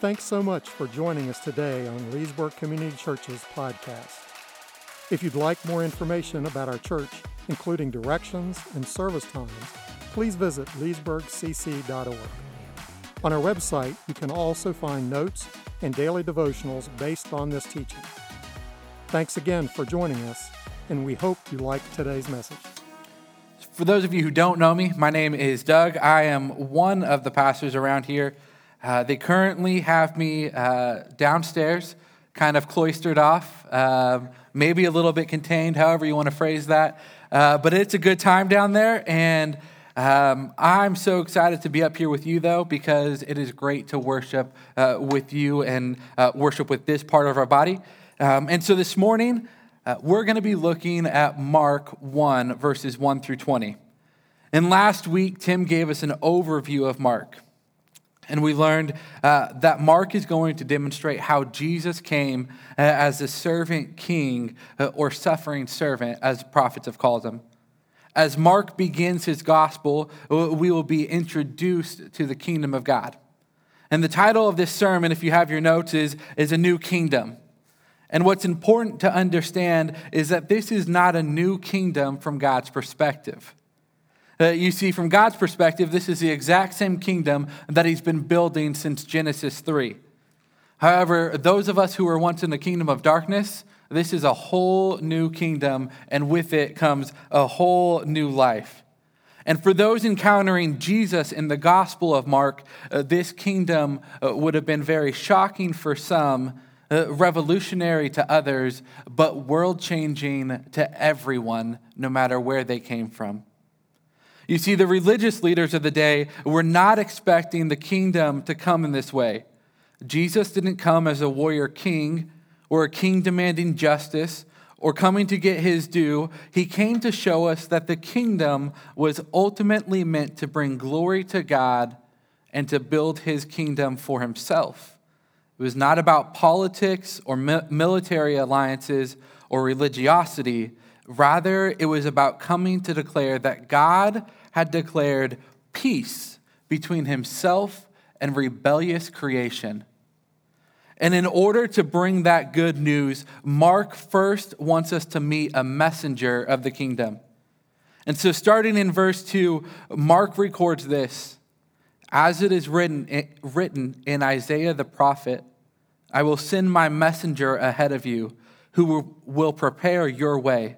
Thanks so much for joining us today on Leesburg Community Church's podcast. If you'd like more information about our church, including directions and service times, please visit leesburgcc.org. On our website, you can also find notes and daily devotionals based on this teaching. Thanks again for joining us, and we hope you like today's message. For those of you who don't know me, my name is Doug. I am one of the pastors around here. Uh, they currently have me uh, downstairs, kind of cloistered off, uh, maybe a little bit contained, however you want to phrase that. Uh, but it's a good time down there, and um, I'm so excited to be up here with you, though, because it is great to worship uh, with you and uh, worship with this part of our body. Um, and so this morning, we're going to be looking at Mark 1, verses 1 through 20. And last week, Tim gave us an overview of Mark. And we learned uh, that Mark is going to demonstrate how Jesus came uh, as a servant king uh, or suffering servant, as prophets have called him. As Mark begins his gospel, uh, we will be introduced to the kingdom of God. And the title of this sermon, if you have your notes, is, is A New Kingdom. And what's important to understand is that this is not a new kingdom from God's perspective. Uh, you see, from God's perspective, this is the exact same kingdom that he's been building since Genesis 3. However, those of us who were once in the kingdom of darkness, this is a whole new kingdom, and with it comes a whole new life. And for those encountering Jesus in the Gospel of Mark, uh, this kingdom uh, would have been very shocking for some, uh, revolutionary to others, but world changing to everyone, no matter where they came from. You see, the religious leaders of the day were not expecting the kingdom to come in this way. Jesus didn't come as a warrior king or a king demanding justice or coming to get his due. He came to show us that the kingdom was ultimately meant to bring glory to God and to build his kingdom for himself. It was not about politics or military alliances or religiosity. Rather, it was about coming to declare that God had declared peace between himself and rebellious creation. And in order to bring that good news, Mark first wants us to meet a messenger of the kingdom. And so, starting in verse 2, Mark records this As it is written, eh, written in Isaiah the prophet, I will send my messenger ahead of you who will prepare your way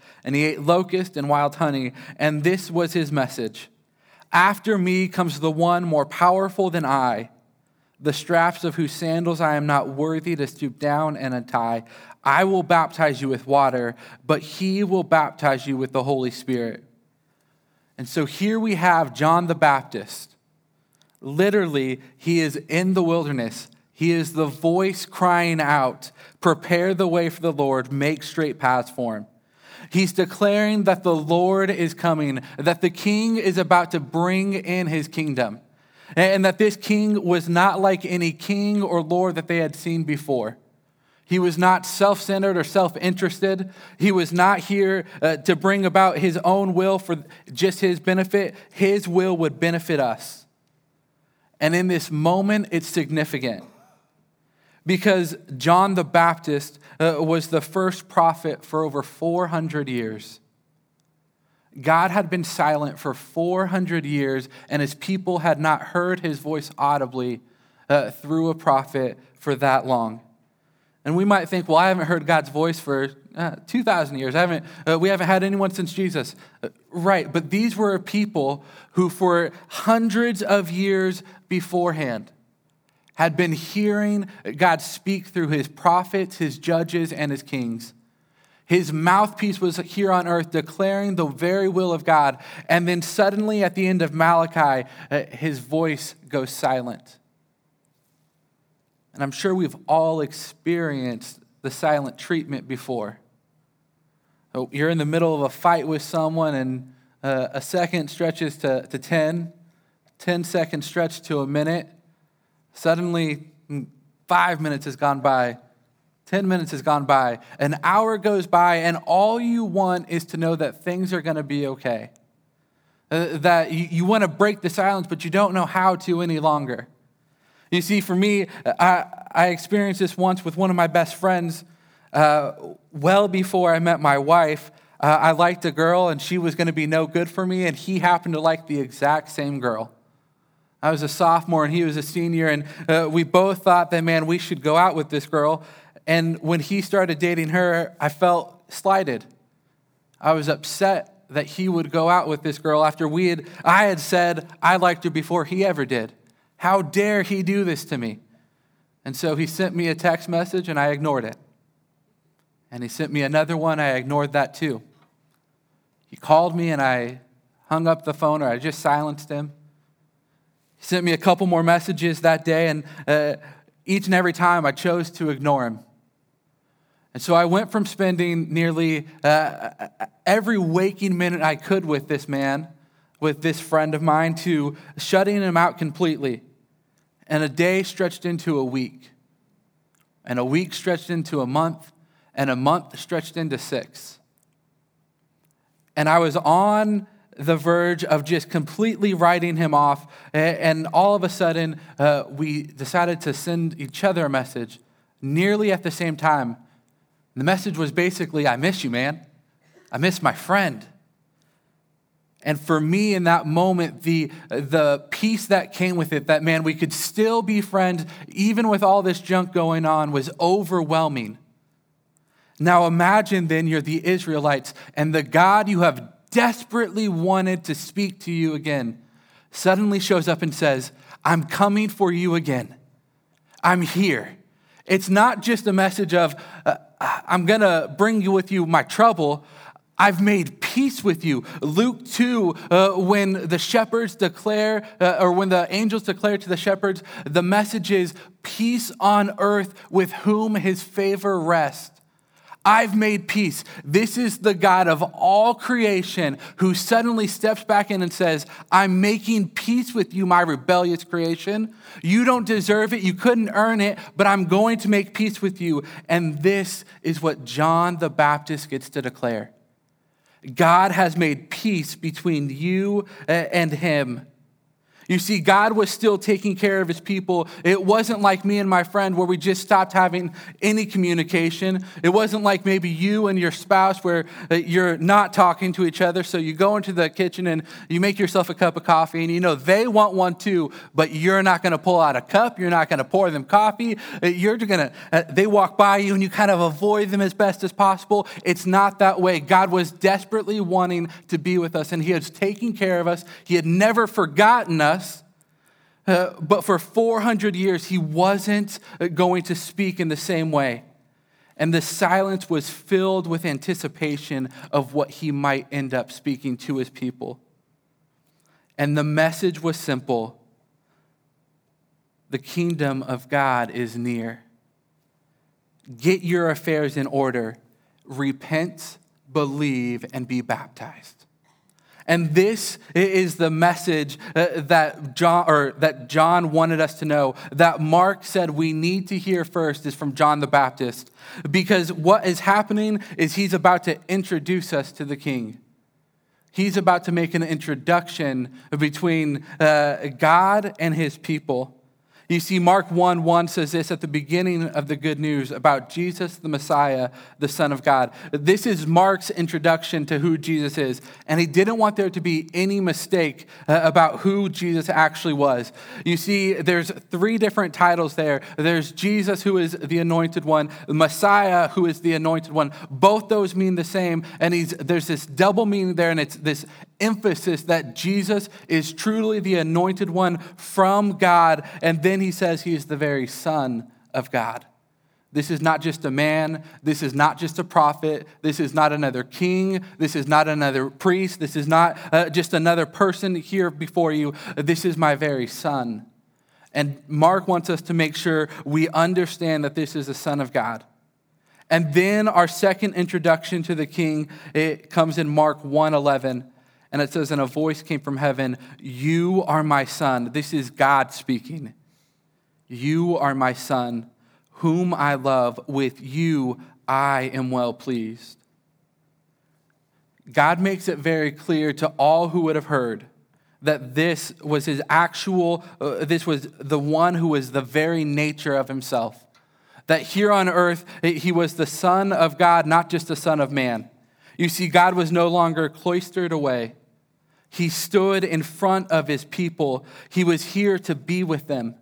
and he ate locust and wild honey, and this was his message After me comes the one more powerful than I, the straps of whose sandals I am not worthy to stoop down and untie. I will baptize you with water, but he will baptize you with the Holy Spirit. And so here we have John the Baptist. Literally, he is in the wilderness. He is the voice crying out, Prepare the way for the Lord, make straight paths for him. He's declaring that the Lord is coming, that the king is about to bring in his kingdom, and that this king was not like any king or lord that they had seen before. He was not self centered or self interested. He was not here uh, to bring about his own will for just his benefit. His will would benefit us. And in this moment, it's significant because John the Baptist uh, was the first prophet for over 400 years. God had been silent for 400 years, and his people had not heard his voice audibly uh, through a prophet for that long. And we might think, well, I haven't heard God's voice for uh, 2,000 years. I haven't, uh, we haven't had anyone since Jesus. Uh, right, but these were people who, for hundreds of years beforehand, had been hearing God speak through his prophets, his judges, and his kings. His mouthpiece was here on earth declaring the very will of God. And then suddenly at the end of Malachi, uh, his voice goes silent. And I'm sure we've all experienced the silent treatment before. You're in the middle of a fight with someone, and uh, a second stretches to, to 10, 10 seconds stretch to a minute. Suddenly, five minutes has gone by, 10 minutes has gone by, an hour goes by, and all you want is to know that things are going to be okay. Uh, that you, you want to break the silence, but you don't know how to any longer. You see, for me, I, I experienced this once with one of my best friends uh, well before I met my wife. Uh, I liked a girl, and she was going to be no good for me, and he happened to like the exact same girl. I was a sophomore, and he was a senior, and uh, we both thought that, man, we should go out with this girl. And when he started dating her, I felt slighted. I was upset that he would go out with this girl after we had, I had said I liked her before he ever did. How dare he do this to me? And so he sent me a text message and I ignored it. And he sent me another one, I ignored that too. He called me and I hung up the phone or I just silenced him. He sent me a couple more messages that day, and uh, each and every time I chose to ignore him. And so I went from spending nearly uh, every waking minute I could with this man, with this friend of mine, to shutting him out completely. And a day stretched into a week, and a week stretched into a month, and a month stretched into six. And I was on the verge of just completely writing him off. And all of a sudden, uh, we decided to send each other a message nearly at the same time. The message was basically, I miss you, man. I miss my friend. And for me in that moment, the, the peace that came with it, that man, we could still be friends even with all this junk going on, was overwhelming. Now imagine then you're the Israelites, and the God you have desperately wanted to speak to you again suddenly shows up and says, I'm coming for you again. I'm here. It's not just a message of, uh, I'm going to bring you with you my trouble. I've made peace with you. Luke 2, uh, when the shepherds declare, uh, or when the angels declare to the shepherds, the message is peace on earth with whom his favor rests. I've made peace. This is the God of all creation who suddenly steps back in and says, I'm making peace with you, my rebellious creation. You don't deserve it. You couldn't earn it, but I'm going to make peace with you. And this is what John the Baptist gets to declare God has made peace between you uh, and him. You see, God was still taking care of his people. It wasn't like me and my friend where we just stopped having any communication. It wasn't like maybe you and your spouse where uh, you're not talking to each other. So you go into the kitchen and you make yourself a cup of coffee, and you know they want one too, but you're not going to pull out a cup. You're not going to pour them coffee. Uh, you're going to, uh, they walk by you and you kind of avoid them as best as possible. It's not that way. God was desperately wanting to be with us, and he was taking care of us. He had never forgotten us. Uh, but for 400 years, he wasn't uh, going to speak in the same way. And the silence was filled with anticipation of what he might end up speaking to his people. And the message was simple the kingdom of God is near. Get your affairs in order, repent, believe, and be baptized. And this is the message uh, that John, or that John wanted us to know, that Mark said we need to hear first is from John the Baptist. Because what is happening is he's about to introduce us to the king. He's about to make an introduction between uh, God and his people. You see, Mark 1 1 says this at the beginning of the good news about Jesus, the Messiah, the Son of God. This is Mark's introduction to who Jesus is. And he didn't want there to be any mistake uh, about who Jesus actually was. You see, there's three different titles there there's Jesus, who is the anointed one, Messiah, who is the anointed one. Both those mean the same. And he's, there's this double meaning there, and it's this emphasis that Jesus is truly the anointed one from God. And then he says he is the very Son of God. This is not just a man. This is not just a prophet. This is not another king. This is not another priest. This is not uh, just another person here before you. This is my very son. And Mark wants us to make sure we understand that this is the Son of God. And then our second introduction to the king, it comes in Mark 1:11, and it says, And a voice came from heaven, You are my son. This is God speaking. You are my son, whom I love. With you I am well pleased. God makes it very clear to all who would have heard that this was his actual, uh, this was the one who was the very nature of himself. That here on earth, he was the Son of God, not just the Son of man. You see, God was no longer cloistered away. He stood in front of his people, he was here to be with them.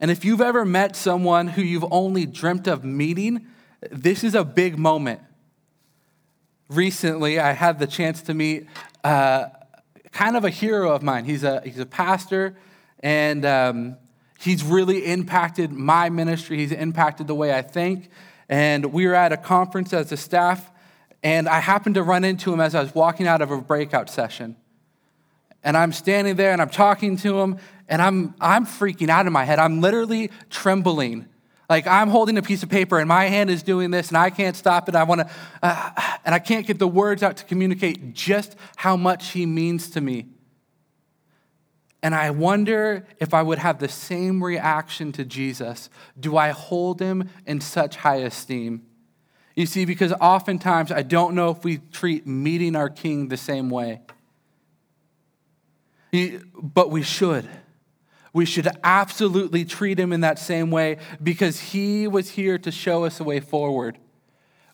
And if you've ever met someone who you've only dreamt of meeting, this is a big moment. Recently, I had the chance to meet uh, kind of a hero of mine. He's a, he's a pastor, and um, he's really impacted my ministry. He's impacted the way I think. And we were at a conference as a staff, and I happened to run into him as I was walking out of a breakout session. And I'm standing there and I'm talking to him, and I'm, I'm freaking out in my head. I'm literally trembling. Like I'm holding a piece of paper and my hand is doing this and I can't stop it. I want to, uh, and I can't get the words out to communicate just how much he means to me. And I wonder if I would have the same reaction to Jesus. Do I hold him in such high esteem? You see, because oftentimes I don't know if we treat meeting our king the same way. But we should. We should absolutely treat him in that same way because he was here to show us a way forward.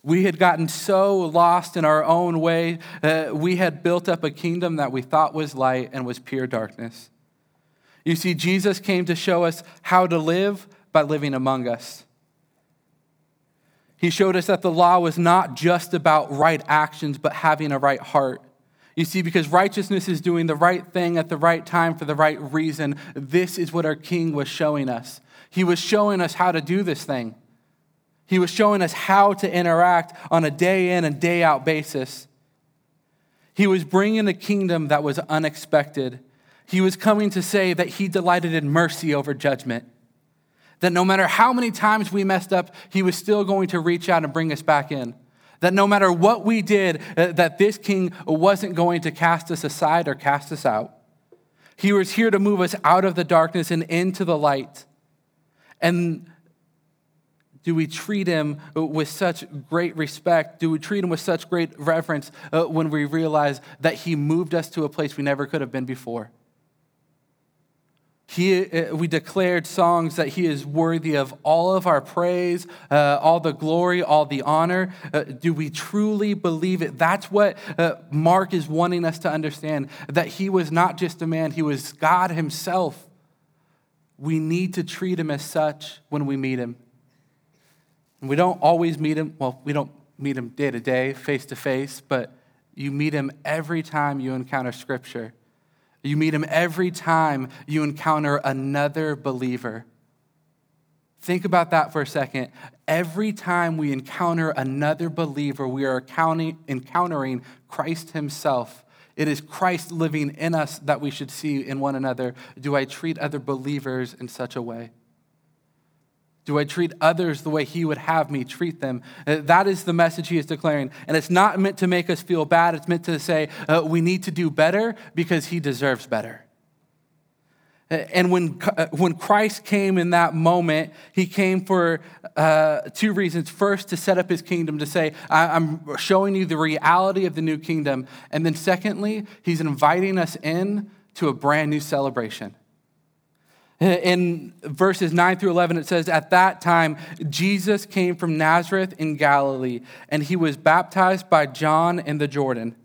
We had gotten so lost in our own way, uh, we had built up a kingdom that we thought was light and was pure darkness. You see, Jesus came to show us how to live by living among us. He showed us that the law was not just about right actions, but having a right heart. You see, because righteousness is doing the right thing at the right time for the right reason, this is what our king was showing us. He was showing us how to do this thing. He was showing us how to interact on a day in and day out basis. He was bringing a kingdom that was unexpected. He was coming to say that he delighted in mercy over judgment that no matter how many times we messed up, he was still going to reach out and bring us back in. That no matter what we did, uh, that this king wasn't going to cast us aside or cast us out. He was here to move us out of the darkness and into the light. And do we treat him with such great respect? Do we treat him with such great reverence uh, when we realize that he moved us to a place we never could have been before? He, uh, we declared songs that He is worthy of all of our praise, uh, all the glory, all the honor. Uh, do we truly believe it? That's what uh, Mark is wanting us to understand that He was not just a man, He was God Himself. We need to treat Him as such when we meet Him. And we don't always meet Him, well, we don't meet Him day to day, face to face, but you meet Him every time you encounter Scripture. You meet him every time you encounter another believer. Think about that for a second. Every time we encounter another believer, we are encountering Christ Himself. It is Christ living in us that we should see in one another. Do I treat other believers in such a way? Do I treat others the way he would have me treat them? Uh, that is the message he is declaring. And it's not meant to make us feel bad. It's meant to say uh, we need to do better because he deserves better. Uh, and when, uh, when Christ came in that moment, he came for uh, two reasons. First, to set up his kingdom, to say, I'm showing you the reality of the new kingdom. And then, secondly, he's inviting us in to a brand new celebration. In verses 9 through 11, it says, At that time, Jesus came from Nazareth in Galilee, and he was baptized by John in the Jordan.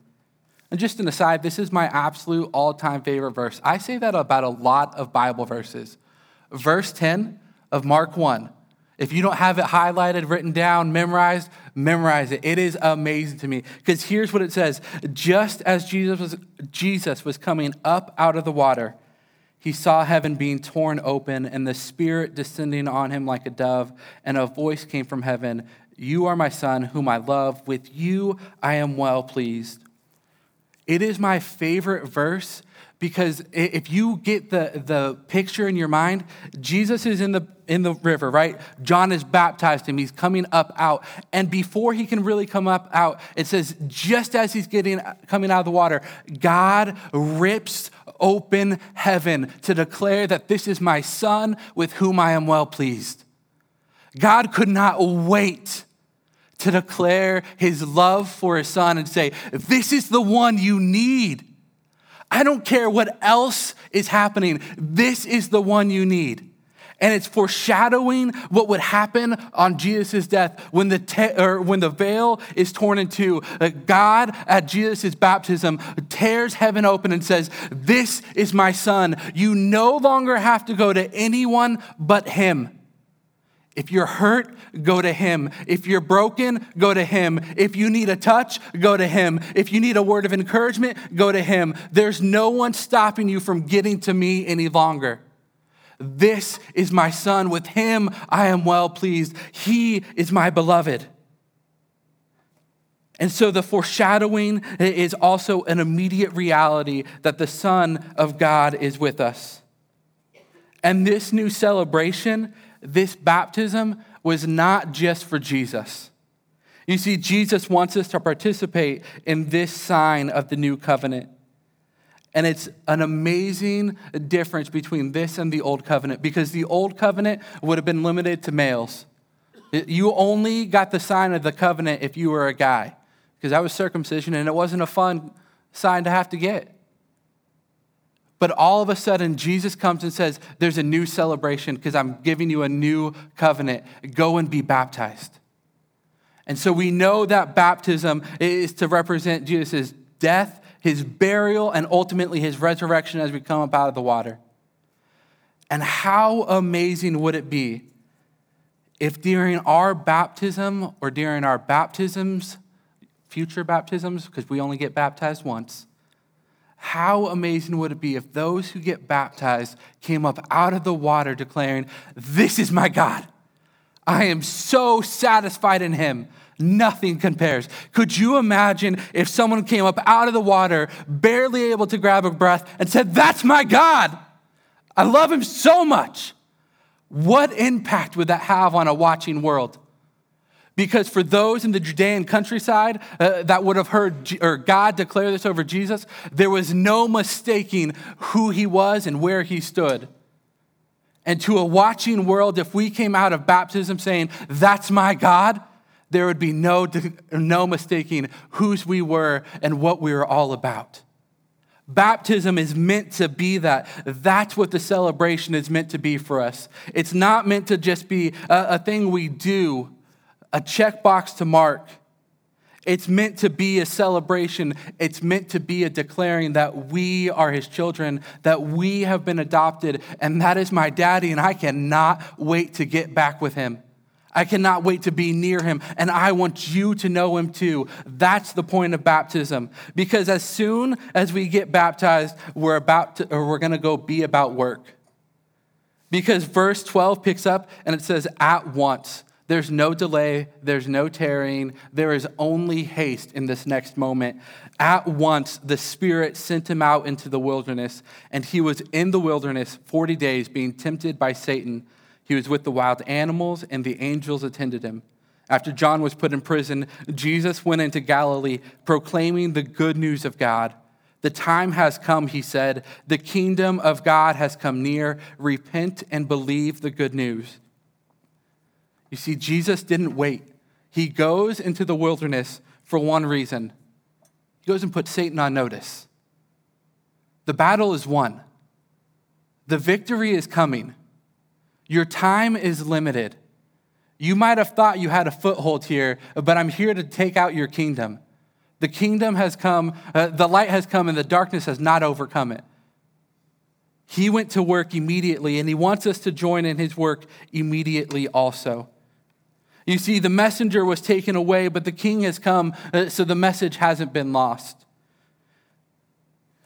And just an aside, this is my absolute all time favorite verse. I say that about a lot of Bible verses. Verse 10 of Mark 1. If you don't have it highlighted, written down, memorized, memorize it. It is amazing to me. Because here's what it says Just as Jesus was, Jesus was coming up out of the water, he saw heaven being torn open and the Spirit descending on him like a dove, and a voice came from heaven You are my Son, whom I love. With you I am well pleased. It is my favorite verse Because if you get the, the picture in your mind, Jesus is in the, in the river, right? John has baptized him. He's coming up out. And before he can really come up out, it says, just as he's getting coming out of the water, God rips open heaven to declare that this is my son with whom I am well pleased. God could not wait to declare his love for his son and say, This is the one you need. I don't care what else is happening. This is the one you need. And it's foreshadowing what would happen on Jesus' death when the, te- or when the veil is torn in two. God at Jesus' baptism tears heaven open and says, This is my son. You no longer have to go to anyone but him. If you're hurt, go to Him. If you're broken, go to Him. If you need a touch, go to Him. If you need a word of encouragement, go to Him. There's no one stopping you from getting to me any longer. This is my Son. With Him I am well pleased. He is my beloved. And so the foreshadowing is also an immediate reality that the Son of God is with us. And this new celebration this baptism was not just for Jesus. You see, Jesus wants us to participate in this sign of the new covenant. And it's an amazing difference between this and the old covenant because the old covenant would have been limited to males. You only got the sign of the covenant if you were a guy because that was circumcision and it wasn't a fun sign to have to get. But all of a sudden, Jesus comes and says, There's a new celebration because I'm giving you a new covenant. Go and be baptized. And so we know that baptism is to represent Jesus' death, his burial, and ultimately his resurrection as we come up out of the water. And how amazing would it be if during our baptism or during our baptisms, future baptisms, because we only get baptized once, how amazing would it be if those who get baptized came up out of the water declaring, This is my God. I am so satisfied in him. Nothing compares. Could you imagine if someone came up out of the water, barely able to grab a breath, and said, That's my God? I love him so much. What impact would that have on a watching world? Because for those in the Judean countryside uh, that would have heard G- or God declare this over Jesus, there was no mistaking who he was and where he stood. And to a watching world, if we came out of baptism saying, That's my God, there would be no, no mistaking whose we were and what we were all about. Baptism is meant to be that. That's what the celebration is meant to be for us. It's not meant to just be a, a thing we do a checkbox to mark. It's meant to be a celebration. It's meant to be a declaring that we are his children, that we have been adopted, and that is my daddy, and I cannot wait to get back with him. I cannot wait to be near him, and I want you to know him too. That's the point of baptism. Because as soon as we get baptized, we're about to, or we're gonna go be about work. Because verse 12 picks up and it says, at once. There's no delay, there's no tarrying, there is only haste in this next moment. At once, the Spirit sent him out into the wilderness, and he was in the wilderness 40 days, being tempted by Satan. He was with the wild animals, and the angels attended him. After John was put in prison, Jesus went into Galilee, proclaiming the good news of God. The time has come, he said. The kingdom of God has come near. Repent and believe the good news. You see, Jesus didn't wait. He goes into the wilderness for one reason he goes and puts Satan on notice. The battle is won, the victory is coming. Your time is limited. You might have thought you had a foothold here, but I'm here to take out your kingdom. The kingdom has come, uh, the light has come, and the darkness has not overcome it. He went to work immediately, and he wants us to join in his work immediately also. You see, the messenger was taken away, but the king has come, uh, so the message hasn't been lost.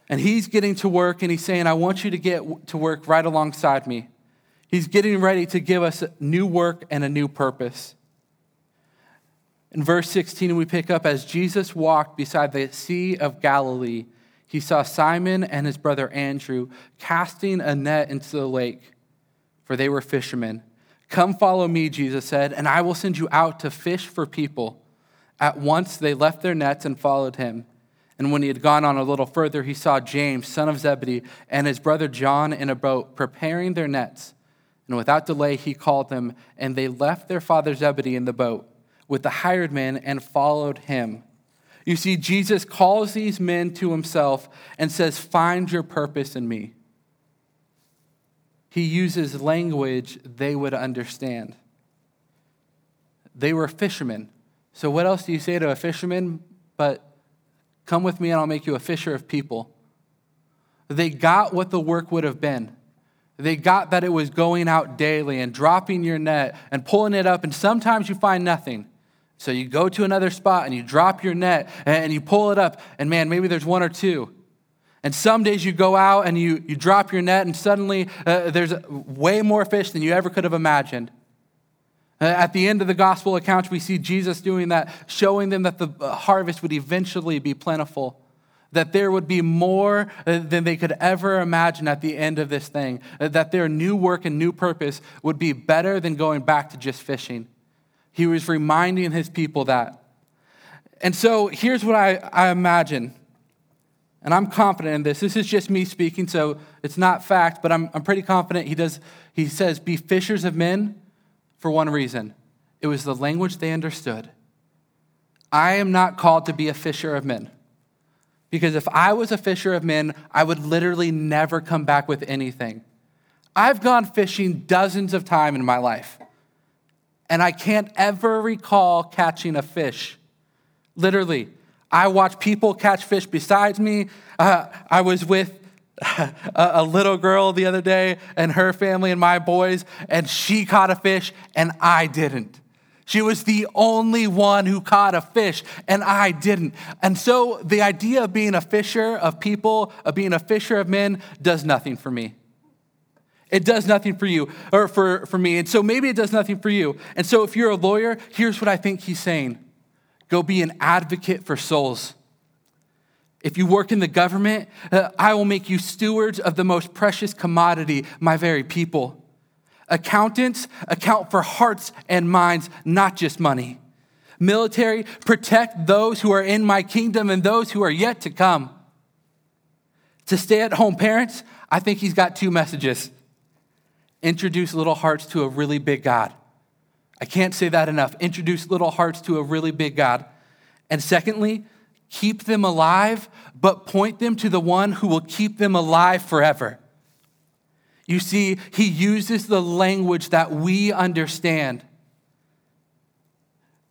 And he's getting to work and he's saying, I want you to get to work right alongside me. He's getting ready to give us new work and a new purpose. In verse 16, we pick up as Jesus walked beside the Sea of Galilee, he saw Simon and his brother Andrew casting a net into the lake, for they were fishermen. Come follow me, Jesus said, and I will send you out to fish for people. At once they left their nets and followed him. And when he had gone on a little further, he saw James, son of Zebedee, and his brother John in a boat preparing their nets. And without delay, he called them, and they left their father Zebedee in the boat with the hired men and followed him. You see, Jesus calls these men to himself and says, Find your purpose in me. He uses language they would understand. They were fishermen. So, what else do you say to a fisherman but, Come with me and I'll make you a fisher of people? They got what the work would have been. They got that it was going out daily and dropping your net and pulling it up, and sometimes you find nothing. So you go to another spot and you drop your net and you pull it up, and man, maybe there's one or two. And some days you go out and you, you drop your net, and suddenly uh, there's way more fish than you ever could have imagined. Uh, at the end of the gospel accounts, we see Jesus doing that, showing them that the uh, harvest would eventually be plentiful, that there would be more uh, than they could ever imagine at the end of this thing, that their new work and new purpose would be better than going back to just fishing. He was reminding his people that. And so here's what I, I imagine. And I'm confident in this. This is just me speaking, so it's not fact, but I'm, I'm pretty confident he does. He says, Be fishers of men for one reason. It was the language they understood. I am not called to be a fisher of men. Because if I was a fisher of men, I would literally never come back with anything. I've gone fishing dozens of times in my life and I can't ever recall catching a fish. Literally, I watch people catch fish besides me. Uh, I was with a, a little girl the other day and her family and my boys, and she caught a fish and I didn't. She was the only one who caught a fish, and I didn't. And so the idea of being a fisher of people, of being a fisher of men, does nothing for me. It does nothing for you or for, for me. And so maybe it does nothing for you. And so if you're a lawyer, here's what I think he's saying go be an advocate for souls. If you work in the government, uh, I will make you stewards of the most precious commodity, my very people. Accountants account for hearts and minds, not just money. Military, protect those who are in my kingdom and those who are yet to come. To stay at home parents, I think he's got two messages introduce little hearts to a really big God. I can't say that enough. Introduce little hearts to a really big God. And secondly, keep them alive, but point them to the one who will keep them alive forever. You see, he uses the language that we understand.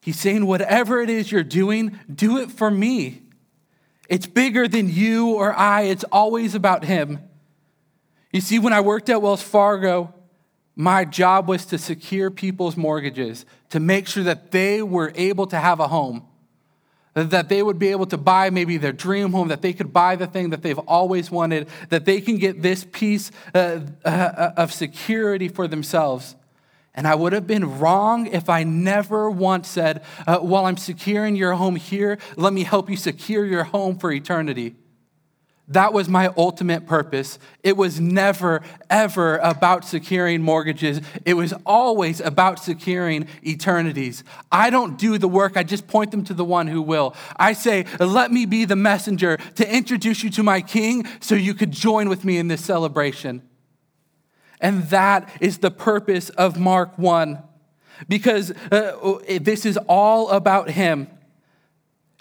He's saying, whatever it is you're doing, do it for me. It's bigger than you or I, it's always about him. You see, when I worked at Wells Fargo, my job was to secure people's mortgages, to make sure that they were able to have a home, that they would be able to buy maybe their dream home, that they could buy the thing that they've always wanted, that they can get this piece uh, uh, of security for themselves. And I would have been wrong if I never once said, uh, While I'm securing your home here, let me help you secure your home for eternity. That was my ultimate purpose. It was never, ever about securing mortgages. It was always about securing eternities. I don't do the work, I just point them to the one who will. I say, let me be the messenger to introduce you to my king so you could join with me in this celebration. And that is the purpose of Mark 1, because uh, this is all about him.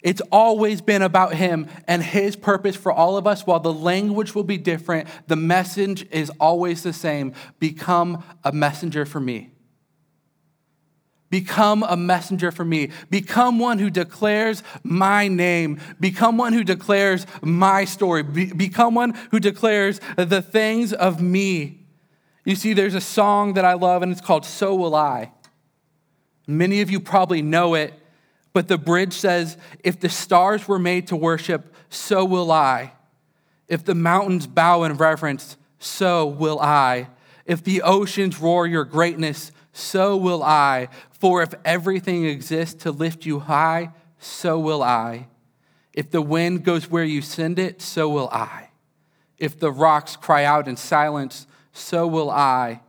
It's always been about him and his purpose for all of us. While the language will be different, the message is always the same become a messenger for me. Become a messenger for me. Become one who declares my name. Become one who declares my story. Be- become one who declares the things of me. You see, there's a song that I love, and it's called So Will I. Many of you probably know it. But the bridge says, If the stars were made to worship, so will I. If the mountains bow in reverence, so will I. If the oceans roar your greatness, so will I. For if everything exists to lift you high, so will I. If the wind goes where you send it, so will I. If the rocks cry out in silence, so will I.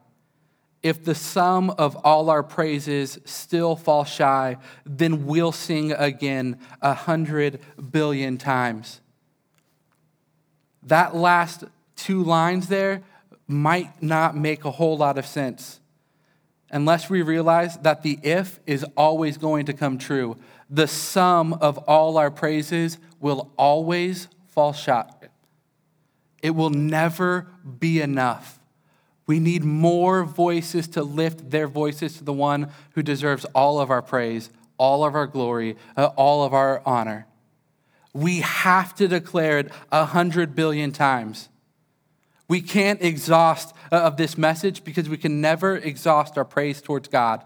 If the sum of all our praises still fall shy, then we'll sing again a hundred billion times. That last two lines there might not make a whole lot of sense unless we realize that the if is always going to come true. The sum of all our praises will always fall short. It will never be enough. We need more voices to lift their voices to the one who deserves all of our praise, all of our glory, uh, all of our honor. We have to declare it a hundred billion times. We can't exhaust uh, of this message because we can never exhaust our praise towards God.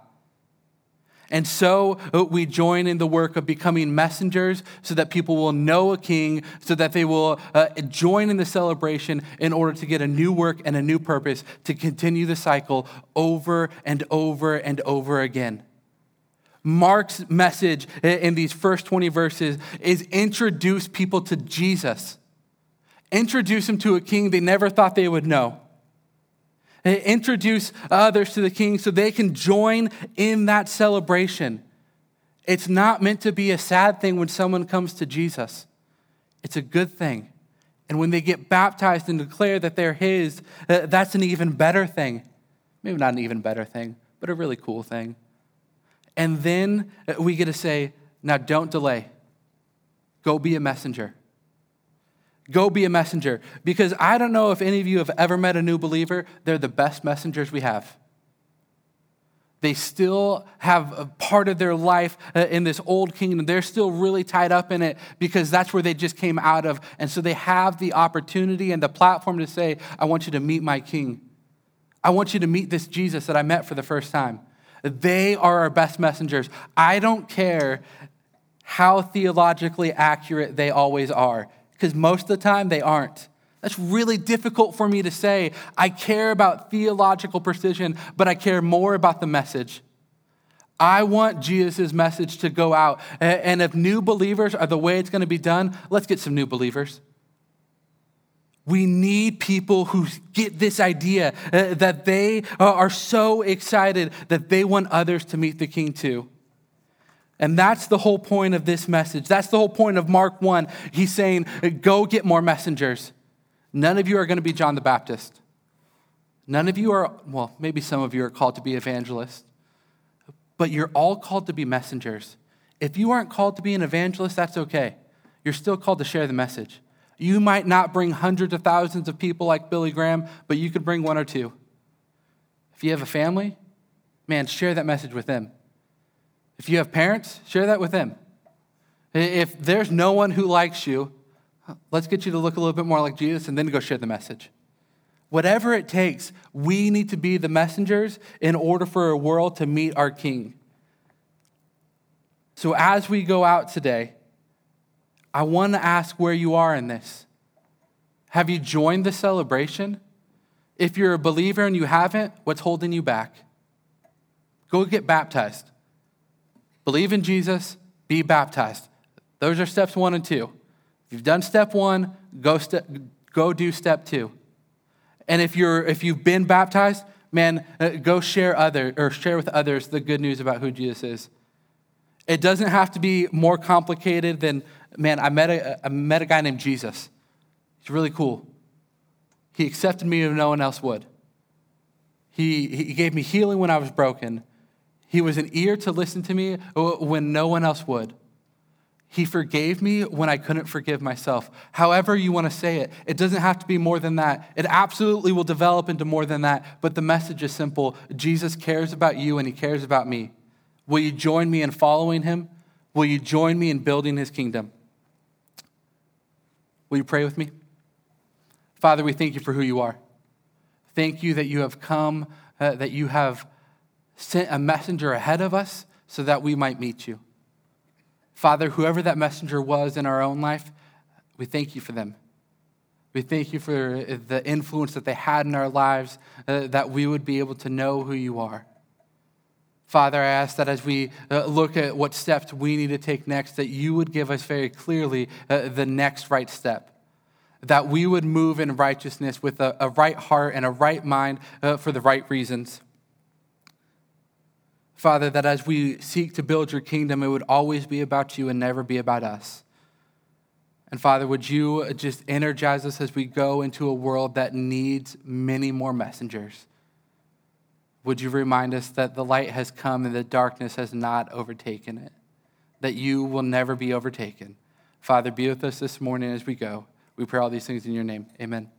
And so uh, we join in the work of becoming messengers so that people will know a king, so that they will uh, join in the celebration in order to get a new work and a new purpose to continue the cycle over and over and over again. Mark's message in these first 20 verses is introduce people to Jesus introduce them to a king they never thought they would know. Introduce others to the king so they can join in that celebration. It's not meant to be a sad thing when someone comes to Jesus, it's a good thing. And when they get baptized and declare that they're His, uh, that's an even better thing. Maybe not an even better thing, but a really cool thing. And then we get to say, now don't delay. Go be a messenger. Go be a messenger. Because I don't know if any of you have ever met a new believer, they're the best messengers we have. They still have a part of their life uh, in this old kingdom. They're still really tied up in it because that's where they just came out of. And so they have the opportunity and the platform to say, I want you to meet my king. I want you to meet this Jesus that I met for the first time. They are our best messengers. I don't care how theologically accurate they always are because most of the time they aren't. That's really difficult for me to say. I care about theological precision, but I care more about the message. I want Jesus' message to go out. And if new believers are the way it's going to be done, let's get some new believers. We need people who get this idea uh, that they are so excited that they want others to meet the King too. And that's the whole point of this message. That's the whole point of Mark 1. He's saying, Go get more messengers. None of you are going to be John the Baptist. None of you are, well, maybe some of you are called to be evangelists, but you're all called to be messengers. If you aren't called to be an evangelist, that's okay. You're still called to share the message. You might not bring hundreds of thousands of people like Billy Graham, but you could bring one or two. If you have a family, man, share that message with them. If you have parents, share that with them. If there's no one who likes you, let's get you to look a little bit more like Jesus and then go share the message. Whatever it takes, we need to be the messengers in order for a world to meet our King. So as we go out today, I want to ask where you are in this. Have you joined the celebration? If you're a believer and you haven't, what's holding you back? Go get baptized. Believe in Jesus, be baptized. Those are steps one and two. If you've done step one, go, go do step two. And if, you're, if you've been baptized, man, uh, go share other or share with others the good news about who Jesus is. It doesn't have to be more complicated than, man, I met a, I met a guy named Jesus. He's really cool. He accepted me when no one else would. He, he gave me healing when I was broken. He was an ear to listen to me when no one else would. He forgave me when I couldn't forgive myself. However, you want to say it, it doesn't have to be more than that. It absolutely will develop into more than that, but the message is simple Jesus cares about you and he cares about me. Will you join me in following him? Will you join me in building his kingdom? Will you pray with me? Father, we thank you for who you are. Thank you that you have come, uh, that you have sent a messenger ahead of us so that we might meet you. Father, whoever that messenger was in our own life, we thank you for them. We thank you for the influence that they had in our lives, uh, that we would be able to know who you are. Father, I ask that as we uh, look at what steps we need to take next, that you would give us very clearly uh, the next right step. That we would move in righteousness with a, a right heart and a right mind uh, for the right reasons. Father, that as we seek to build your kingdom, it would always be about you and never be about us. And Father, would you just energize us as we go into a world that needs many more messengers? Would you remind us that the light has come and the darkness has not overtaken it? That you will never be overtaken. Father, be with us this morning as we go. We pray all these things in your name. Amen.